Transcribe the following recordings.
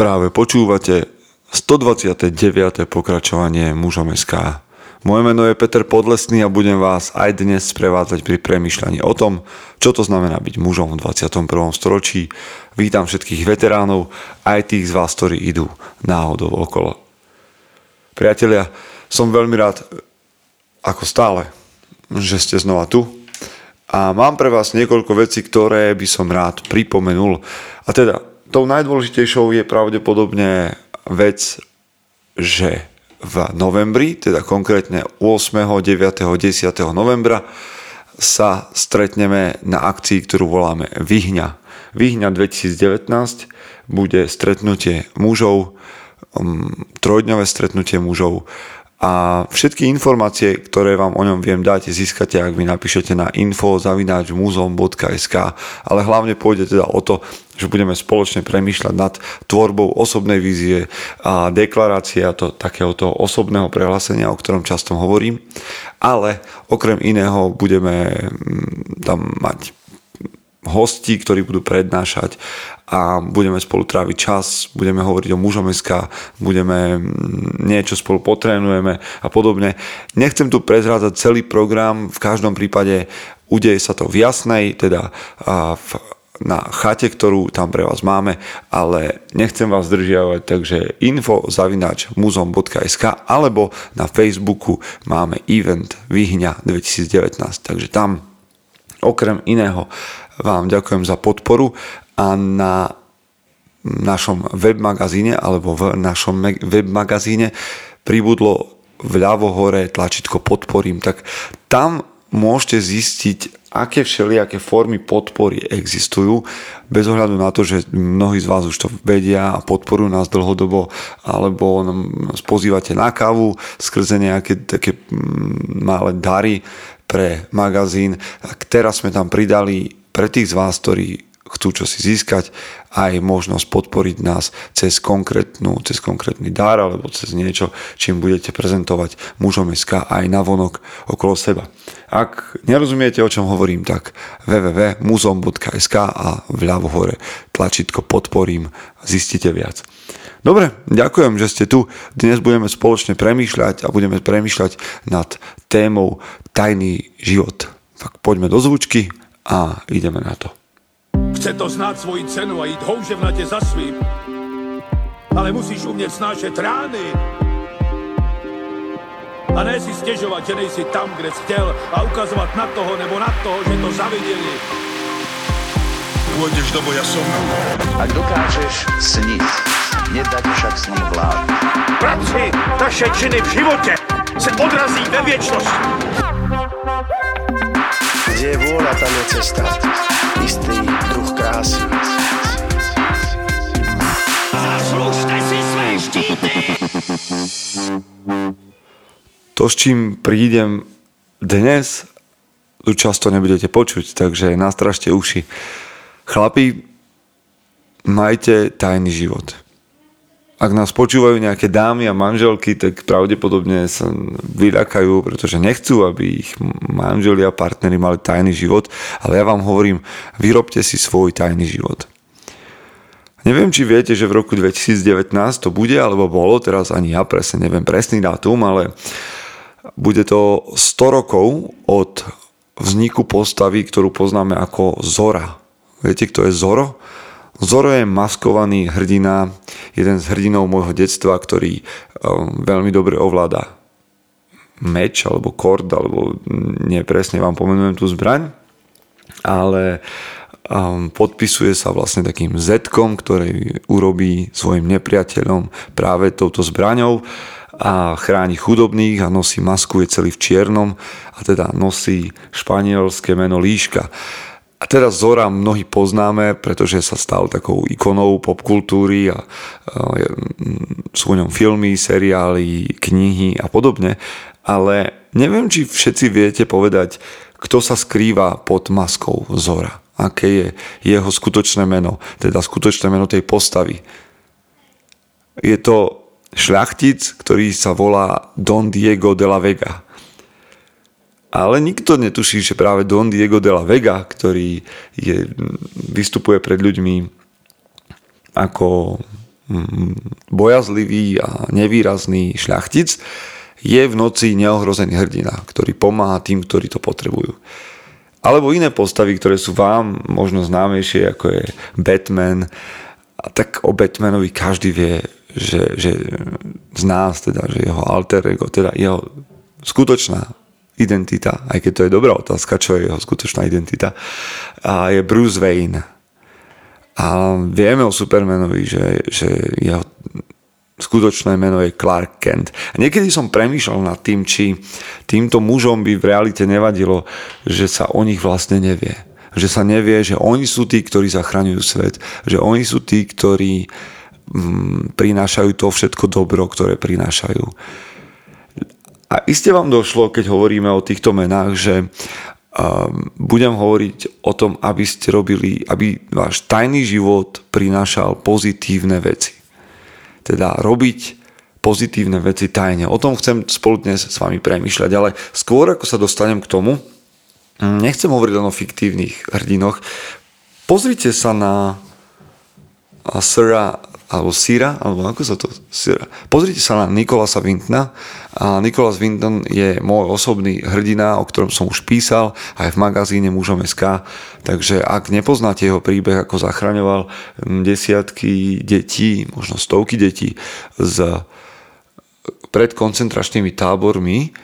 Práve počúvate 129. pokračovanie mužom SK. Moje meno je Peter Podlesný a budem vás aj dnes sprevádzať pri premyšľaní o tom, čo to znamená byť mužom v 21. storočí. Vítam všetkých veteránov, aj tých z vás, ktorí idú náhodou okolo. Priatelia, som veľmi rád, ako stále, že ste znova tu a mám pre vás niekoľko vecí, ktoré by som rád pripomenul. A teda, tou najdôležitejšou je pravdepodobne vec, že v novembri, teda konkrétne 8., 9., 10. novembra sa stretneme na akcii, ktorú voláme Vyhňa. Vyhňa 2019 bude stretnutie mužov, um, trojdňové stretnutie mužov a všetky informácie, ktoré vám o ňom viem dať, získate, ak mi napíšete na info.muzom.sk ale hlavne pôjde teda o to, že budeme spoločne premýšľať nad tvorbou osobnej vízie a deklarácie a to takéhoto osobného prehlásenia, o ktorom často hovorím. Ale okrem iného budeme mm, tam mať hostí, ktorí budú prednášať a budeme spolu tráviť čas, budeme hovoriť o mužom SK, budeme mm, niečo spolu potrénujeme a podobne. Nechcem tu prezrádzať celý program, v každom prípade udeje sa to v jasnej, teda v, na chate, ktorú tam pre vás máme, ale nechcem vás zdržiavať, takže info zavinač muzom.sk alebo na Facebooku máme event Vyhňa 2019, takže tam okrem iného vám ďakujem za podporu a na našom webmagazíne alebo v našom webmagazíne pribudlo vľavo hore tlačítko podporím, tak tam môžete zistiť, aké všelijaké formy podpory existujú, bez ohľadu na to, že mnohí z vás už to vedia a podporujú nás dlhodobo, alebo nás pozývate na kávu skrze nejaké také mm, malé dary pre magazín. Tak teraz sme tam pridali pre tých z vás, ktorí chcú čo si získať, aj možnosť podporiť nás cez, konkrétnu, cez konkrétny dar alebo cez niečo, čím budete prezentovať mužom SK aj na vonok okolo seba. Ak nerozumiete, o čom hovorím, tak www.muzom.sk a vľavo hore tlačítko podporím, zistite viac. Dobre, ďakujem, že ste tu. Dnes budeme spoločne premýšľať a budeme premýšľať nad témou tajný život. Tak poďme do zvučky a ideme na to. Chce to znát svoji cenu a jít houževnatě za svým. Ale musíš umět snášet rány. A ne si stěžovat, že nejsi tam, kde jsi chtěl a ukazovat na toho nebo na toho, že to zaviděli. Pôjdeš do boja som. Ak dokážeš sniť, nedať však sním vlád. Práci, taše činy v životě se odrazí ve věčnosti. Kde je vôľa, tam je cesta. Istý druh krásy. Zaslužte si své štíty! To, s čím prídem dnes, tu často nebudete počuť, takže nastražte uši. Chlapi, majte tajný život ak nás počúvajú nejaké dámy a manželky, tak pravdepodobne sa vyľakajú, pretože nechcú, aby ich manželia a partnery mali tajný život, ale ja vám hovorím, vyrobte si svoj tajný život. Neviem, či viete, že v roku 2019 to bude, alebo bolo, teraz ani ja presne neviem presný dátum, ale bude to 100 rokov od vzniku postavy, ktorú poznáme ako Zora. Viete, kto je Zoro? Zoro je maskovaný hrdina, jeden z hrdinov môjho detstva, ktorý um, veľmi dobre ovláda meč alebo kord, alebo nepresne vám pomenujem tú zbraň, ale um, podpisuje sa vlastne takým zetkom, ktorý urobí svojim nepriateľom práve touto zbraňou a chráni chudobných a nosí masku, je celý v čiernom a teda nosí španielské meno Líška. A teraz Zora mnohí poznáme, pretože sa stal takou ikonou popkultúry a sú o ňom filmy, seriály, knihy a podobne. Ale neviem, či všetci viete povedať, kto sa skrýva pod maskou Zora. Aké je jeho skutočné meno, teda skutočné meno tej postavy. Je to šľachtic, ktorý sa volá Don Diego de la Vega ale nikto netuší, že práve Don Diego de la Vega, ktorý je, vystupuje pred ľuďmi ako mm, bojazlivý a nevýrazný šľachtic, je v noci neohrozený hrdina, ktorý pomáha tým, ktorí to potrebujú. Alebo iné postavy, ktoré sú vám možno známejšie, ako je Batman. A tak o Batmanovi každý vie, že, že z nás, teda, že jeho alter ego, teda jeho skutočná identita, aj keď to je dobrá otázka, čo je jeho skutočná identita, a je Bruce Wayne. A vieme o Supermanovi, že, že jeho skutočné meno je Clark Kent. A niekedy som premýšľal nad tým, či týmto mužom by v realite nevadilo, že sa o nich vlastne nevie. Že sa nevie, že oni sú tí, ktorí zachraňujú svet. Že oni sú tí, ktorí mm, prinášajú to všetko dobro, ktoré prinášajú. A iste vám došlo, keď hovoríme o týchto menách, že um, budem hovoriť o tom, aby ste robili, aby váš tajný život prinášal pozitívne veci. Teda robiť pozitívne veci tajne. O tom chcem spolu dnes s vami premyšľať, ale skôr ako sa dostanem k tomu, nechcem hovoriť len o fiktívnych hrdinoch. Pozrite sa na Sira alebo Sira, alebo ako sa to... Sira. Pozrite sa na Nikolasa Vintna. A Nikolas Vinton je môj osobný hrdina, o ktorom som už písal aj v magazíne Mužom SK. Takže ak nepoznáte jeho príbeh, ako zachraňoval desiatky detí, možno stovky detí z, pred koncentračnými tábormi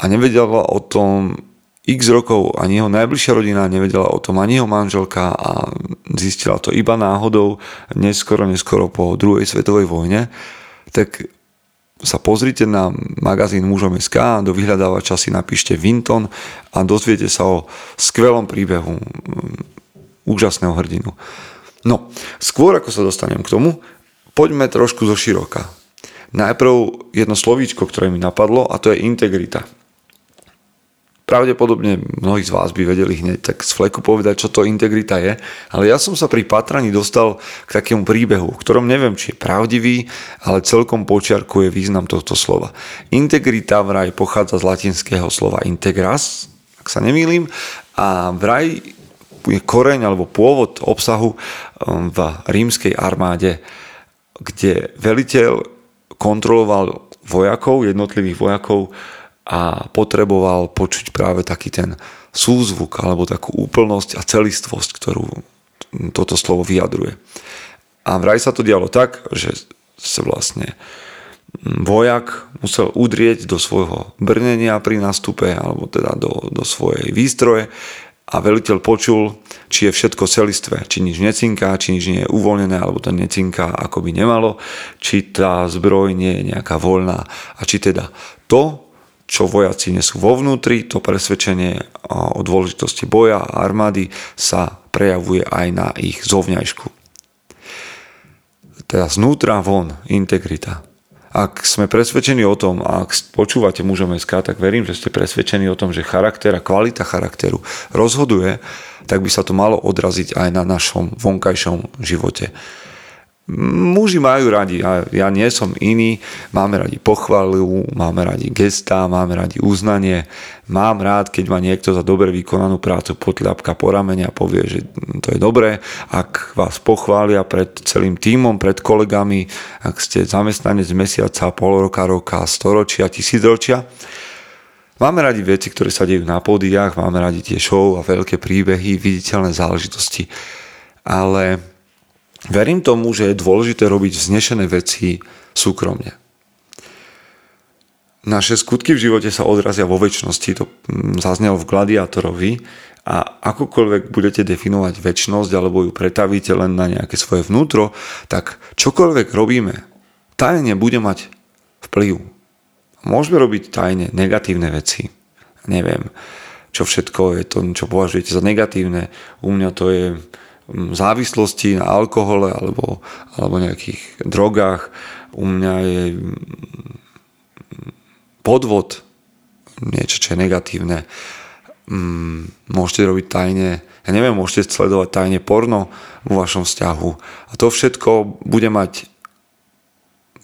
a nevedela o tom x rokov ani jeho najbližšia rodina nevedela o tom, ani jeho manželka a zistila to iba náhodou neskoro, neskoro po druhej svetovej vojne, tak sa pozrite na magazín mužom SK, do vyhľadávača si napíšte Vinton a dozviete sa o skvelom príbehu mm, úžasného hrdinu. No, skôr ako sa dostanem k tomu, poďme trošku zo široka. Najprv jedno slovíčko, ktoré mi napadlo a to je integrita pravdepodobne mnohí z vás by vedeli hneď tak z fleku povedať, čo to integrita je, ale ja som sa pri patraní dostal k takému príbehu, v ktorom neviem, či je pravdivý, ale celkom počiarkuje význam tohto slova. Integrita vraj pochádza z latinského slova integras, ak sa nemýlim, a vraj je koreň alebo pôvod obsahu um, v rímskej armáde, kde veliteľ kontroloval vojakov, jednotlivých vojakov a potreboval počuť práve taký ten súzvuk alebo takú úplnosť a celistvosť, ktorú toto slovo vyjadruje. A vraj sa to dialo tak, že sa vlastne vojak musel udrieť do svojho brnenia pri nástupe alebo teda do, do svojej výstroje a veliteľ počul, či je všetko celistvé, či nič necinká, či nič nie je uvoľnené, alebo to necinká ako by nemalo, či tá zbroj nie je nejaká voľná a či teda to, čo vojaci nesú vo vnútri, to presvedčenie o dôležitosti boja a armády sa prejavuje aj na ich zovňajšku. Teda znútra von, integrita. Ak sme presvedčení o tom, ak počúvate mužom SK, tak verím, že ste presvedčení o tom, že charakter a kvalita charakteru rozhoduje, tak by sa to malo odraziť aj na našom vonkajšom živote. Muži majú radi, a ja nie som iný, máme radi pochvalu, máme radi gestá, máme radi uznanie. Mám rád, keď ma niekto za dobre vykonanú prácu potľapka po ramene a povie, že to je dobré. Ak vás pochvália pred celým tímom, pred kolegami, ak ste zamestnanec mesiaca, pol roka, roka, storočia, tisícročia. Máme radi veci, ktoré sa dejú na pódiách, máme radi tie show a veľké príbehy, viditeľné záležitosti. Ale Verím tomu, že je dôležité robiť vznešené veci súkromne. Naše skutky v živote sa odrazia vo väčšnosti, to mm, zaznelo v Gladiátorovi a akokoľvek budete definovať väčšnosť alebo ju pretavíte len na nejaké svoje vnútro, tak čokoľvek robíme, tajne bude mať vplyv. Môžeme robiť tajne negatívne veci. Neviem, čo všetko je to, čo považujete za negatívne. U mňa to je závislosti na alkohole alebo, alebo nejakých drogách. U mňa je podvod niečo, čo je negatívne. Môžete robiť tajne, ja neviem, môžete sledovať tajne porno vo vašom vzťahu. A to všetko bude mať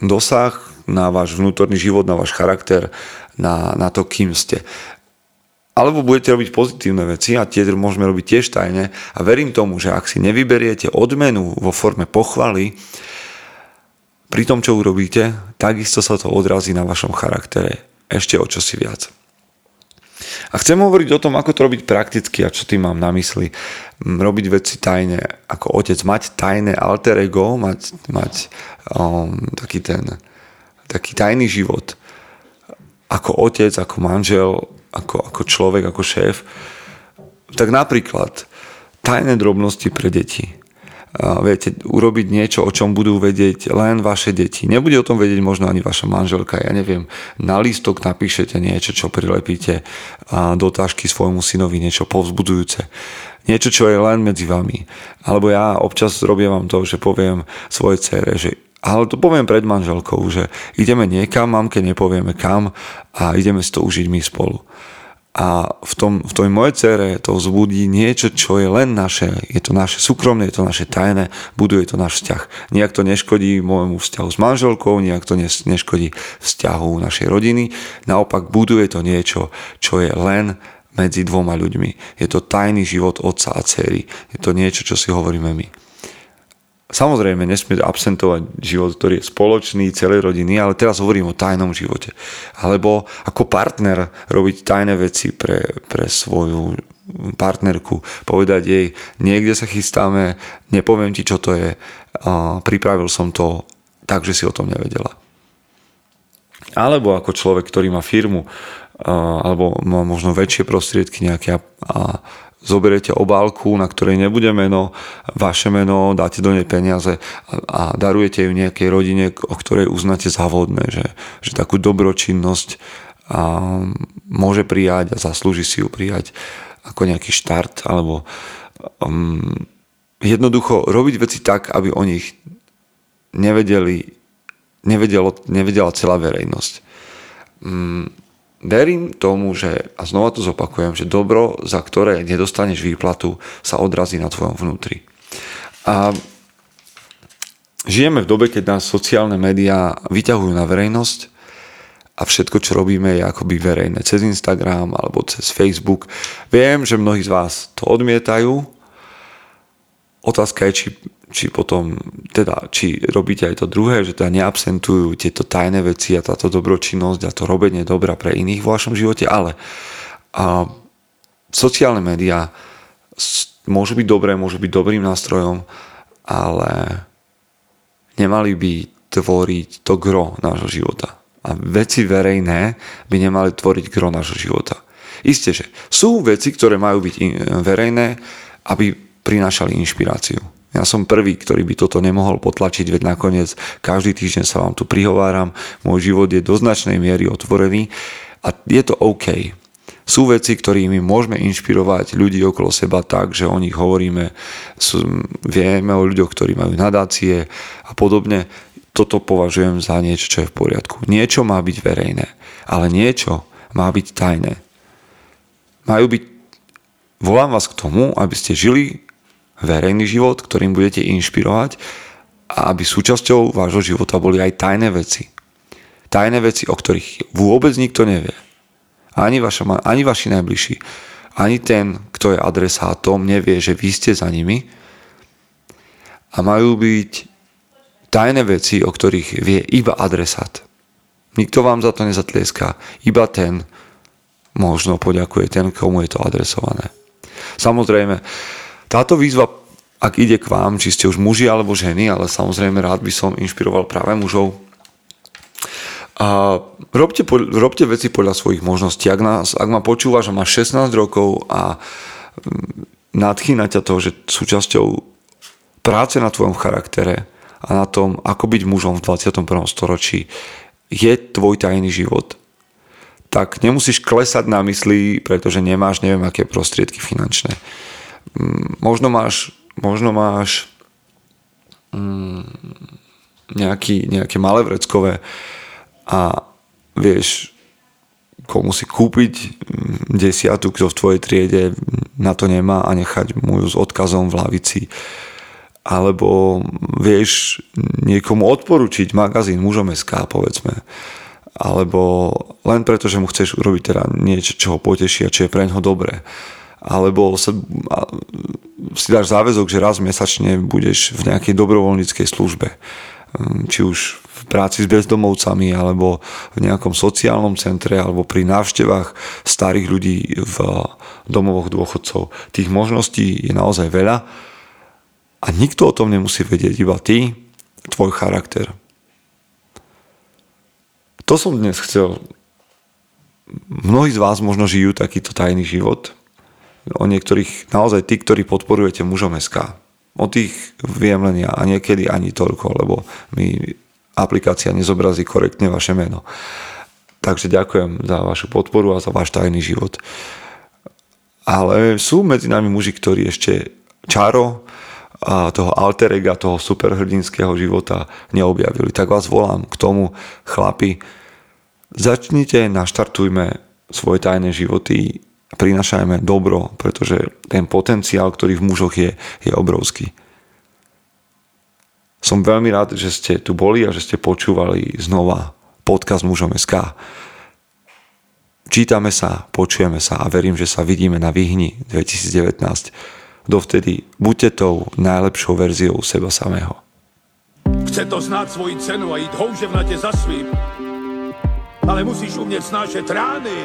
dosah na váš vnútorný život, na váš charakter, na, na to, kým ste. Alebo budete robiť pozitívne veci a tie môžeme robiť tiež tajne a verím tomu, že ak si nevyberiete odmenu vo forme pochvaly, pri tom, čo urobíte, takisto sa to odrazí na vašom charaktere ešte o čosi viac. A chcem hovoriť o tom, ako to robiť prakticky a čo tým mám na mysli. Robiť veci tajne ako otec, mať tajné alter ego, mať, mať um, taký ten taký tajný život ako otec, ako manžel, ako, ako človek, ako šéf. Tak napríklad tajné drobnosti pre deti viete, urobiť niečo, o čom budú vedieť len vaše deti. Nebude o tom vedieť možno ani vaša manželka, ja neviem, na lístok napíšete niečo, čo prilepíte do tašky svojmu synovi, niečo povzbudujúce. Niečo, čo je len medzi vami. Alebo ja občas robím to, že poviem svojej cere, že ale to poviem pred manželkou, že ideme niekam, mamke nepovieme kam a ideme si to užiť my spolu a v tom, v tej mojej cere to vzbudí niečo, čo je len naše, je to naše súkromné, je to naše tajné, buduje to náš vzťah. Nijak to neškodí môjmu vzťahu s manželkou, nijak to neškodí vzťahu našej rodiny, naopak buduje to niečo, čo je len medzi dvoma ľuďmi. Je to tajný život otca a cery. Je to niečo, čo si hovoríme my. Samozrejme, nesmie absentovať život, ktorý je spoločný celej rodiny, ale teraz hovorím o tajnom živote. Alebo ako partner robiť tajné veci pre, pre svoju partnerku, povedať jej, niekde sa chystáme, nepoviem ti, čo to je, a pripravil som to tak, že si o tom nevedela. Alebo ako človek, ktorý má firmu, alebo má možno väčšie prostriedky nejaké a zoberiete obálku, na ktorej nebude meno, vaše meno, dáte do nej peniaze a, darujete ju nejakej rodine, o ktorej uznáte závodné, že, že takú dobročinnosť a môže prijať a zaslúži si ju prijať ako nejaký štart alebo um, jednoducho robiť veci tak, aby o nich nevedeli, nevedelo, nevedela celá verejnosť. Um, verím tomu, že, a znova to zopakujem, že dobro, za ktoré nedostaneš výplatu, sa odrazí na tvojom vnútri. A žijeme v dobe, keď nás sociálne médiá vyťahujú na verejnosť a všetko, čo robíme, je akoby verejné. Cez Instagram alebo cez Facebook. Viem, že mnohí z vás to odmietajú. Otázka je, či či potom, teda, či robíte aj to druhé, že teda neabsentujú tieto tajné veci a táto dobročinnosť a to robenie dobra pre iných v vašom živote, ale a, sociálne médiá môžu byť dobré, môžu byť dobrým nástrojom, ale nemali by tvoriť to gro nášho života. A veci verejné by nemali tvoriť gro nášho života. Isté, že sú veci, ktoré majú byť verejné, aby prinášali inšpiráciu ja som prvý, ktorý by toto nemohol potlačiť, veď nakoniec každý týždeň sa vám tu prihováram, môj život je do značnej miery otvorený a je to OK. Sú veci, ktorými môžeme inšpirovať ľudí okolo seba tak, že o nich hovoríme, sú, vieme o ľuďoch, ktorí majú nadácie a podobne. Toto považujem za niečo, čo je v poriadku. Niečo má byť verejné, ale niečo má byť tajné. Majú byť Volám vás k tomu, aby ste žili verejný život, ktorým budete inšpirovať a aby súčasťou vášho života boli aj tajné veci. Tajné veci, o ktorých vôbec nikto nevie. Ani, vaša, ani vaši najbližší. Ani ten, kto je adresátom, nevie, že vy ste za nimi. A majú byť tajné veci, o ktorých vie iba adresát. Nikto vám za to nezatlieská. Iba ten možno poďakuje ten, komu je to adresované. Samozrejme, táto výzva, ak ide k vám, či ste už muži alebo ženy, ale samozrejme rád by som inšpiroval práve mužov, a robte, robte veci podľa svojich možností. Ak, nás, ak ma počúvaš a máš 16 rokov a mm, nadchýna ťa to, že súčasťou práce na tvojom charaktere a na tom, ako byť mužom v 21. storočí je tvoj tajný život, tak nemusíš klesať na mysli, pretože nemáš neviem aké prostriedky finančné možno máš, možno máš mm, nejaký, nejaké malé vreckové a vieš komu si kúpiť mm, desiatu, kto v tvojej triede na to nemá a nechať mu s odkazom v lavici. Alebo vieš niekomu odporučiť magazín mužom SK, povedzme. Alebo len preto, že mu chceš urobiť teda niečo, čo ho poteší a čo je pre neho dobré alebo sa, si dáš záväzok, že raz mesačne budeš v nejakej dobrovoľníckej službe hm, či už v práci s bezdomovcami, alebo v nejakom sociálnom centre, alebo pri návštevách starých ľudí v domovoch dôchodcov. Tých možností je naozaj veľa a nikto o tom nemusí vedieť, iba ty, tvoj charakter. To som dnes chcel. Mnohí z vás možno žijú takýto tajný život. O niektorých, naozaj tí, ktorí podporujete mužom SK. O tých viem len ja a niekedy ani toľko, lebo mi aplikácia nezobrazí korektne vaše meno. Takže ďakujem za vašu podporu a za váš tajný život. Ale sú medzi nami muži, ktorí ešte čaro a toho alter ega, toho superhrdinského života neobjavili. Tak vás volám k tomu, chlapi, začnite, naštartujme svoje tajné životy prinašajme dobro, pretože ten potenciál, ktorý v mužoch je, je obrovský. Som veľmi rád, že ste tu boli a že ste počúvali znova podcast Mužom SK. Čítame sa, počujeme sa a verím, že sa vidíme na Vyhni 2019. Dovtedy buďte tou najlepšou verziou seba samého. Chce to znát svoji cenu a jít houževnatě za svým. Ale musíš umět snášet rány